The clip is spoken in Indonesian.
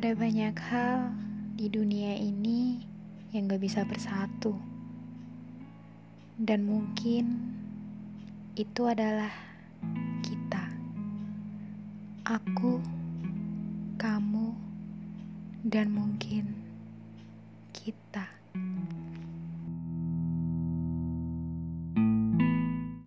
Ada banyak hal di dunia ini yang gak bisa bersatu, dan mungkin itu adalah kita, aku, kamu, dan mungkin kita.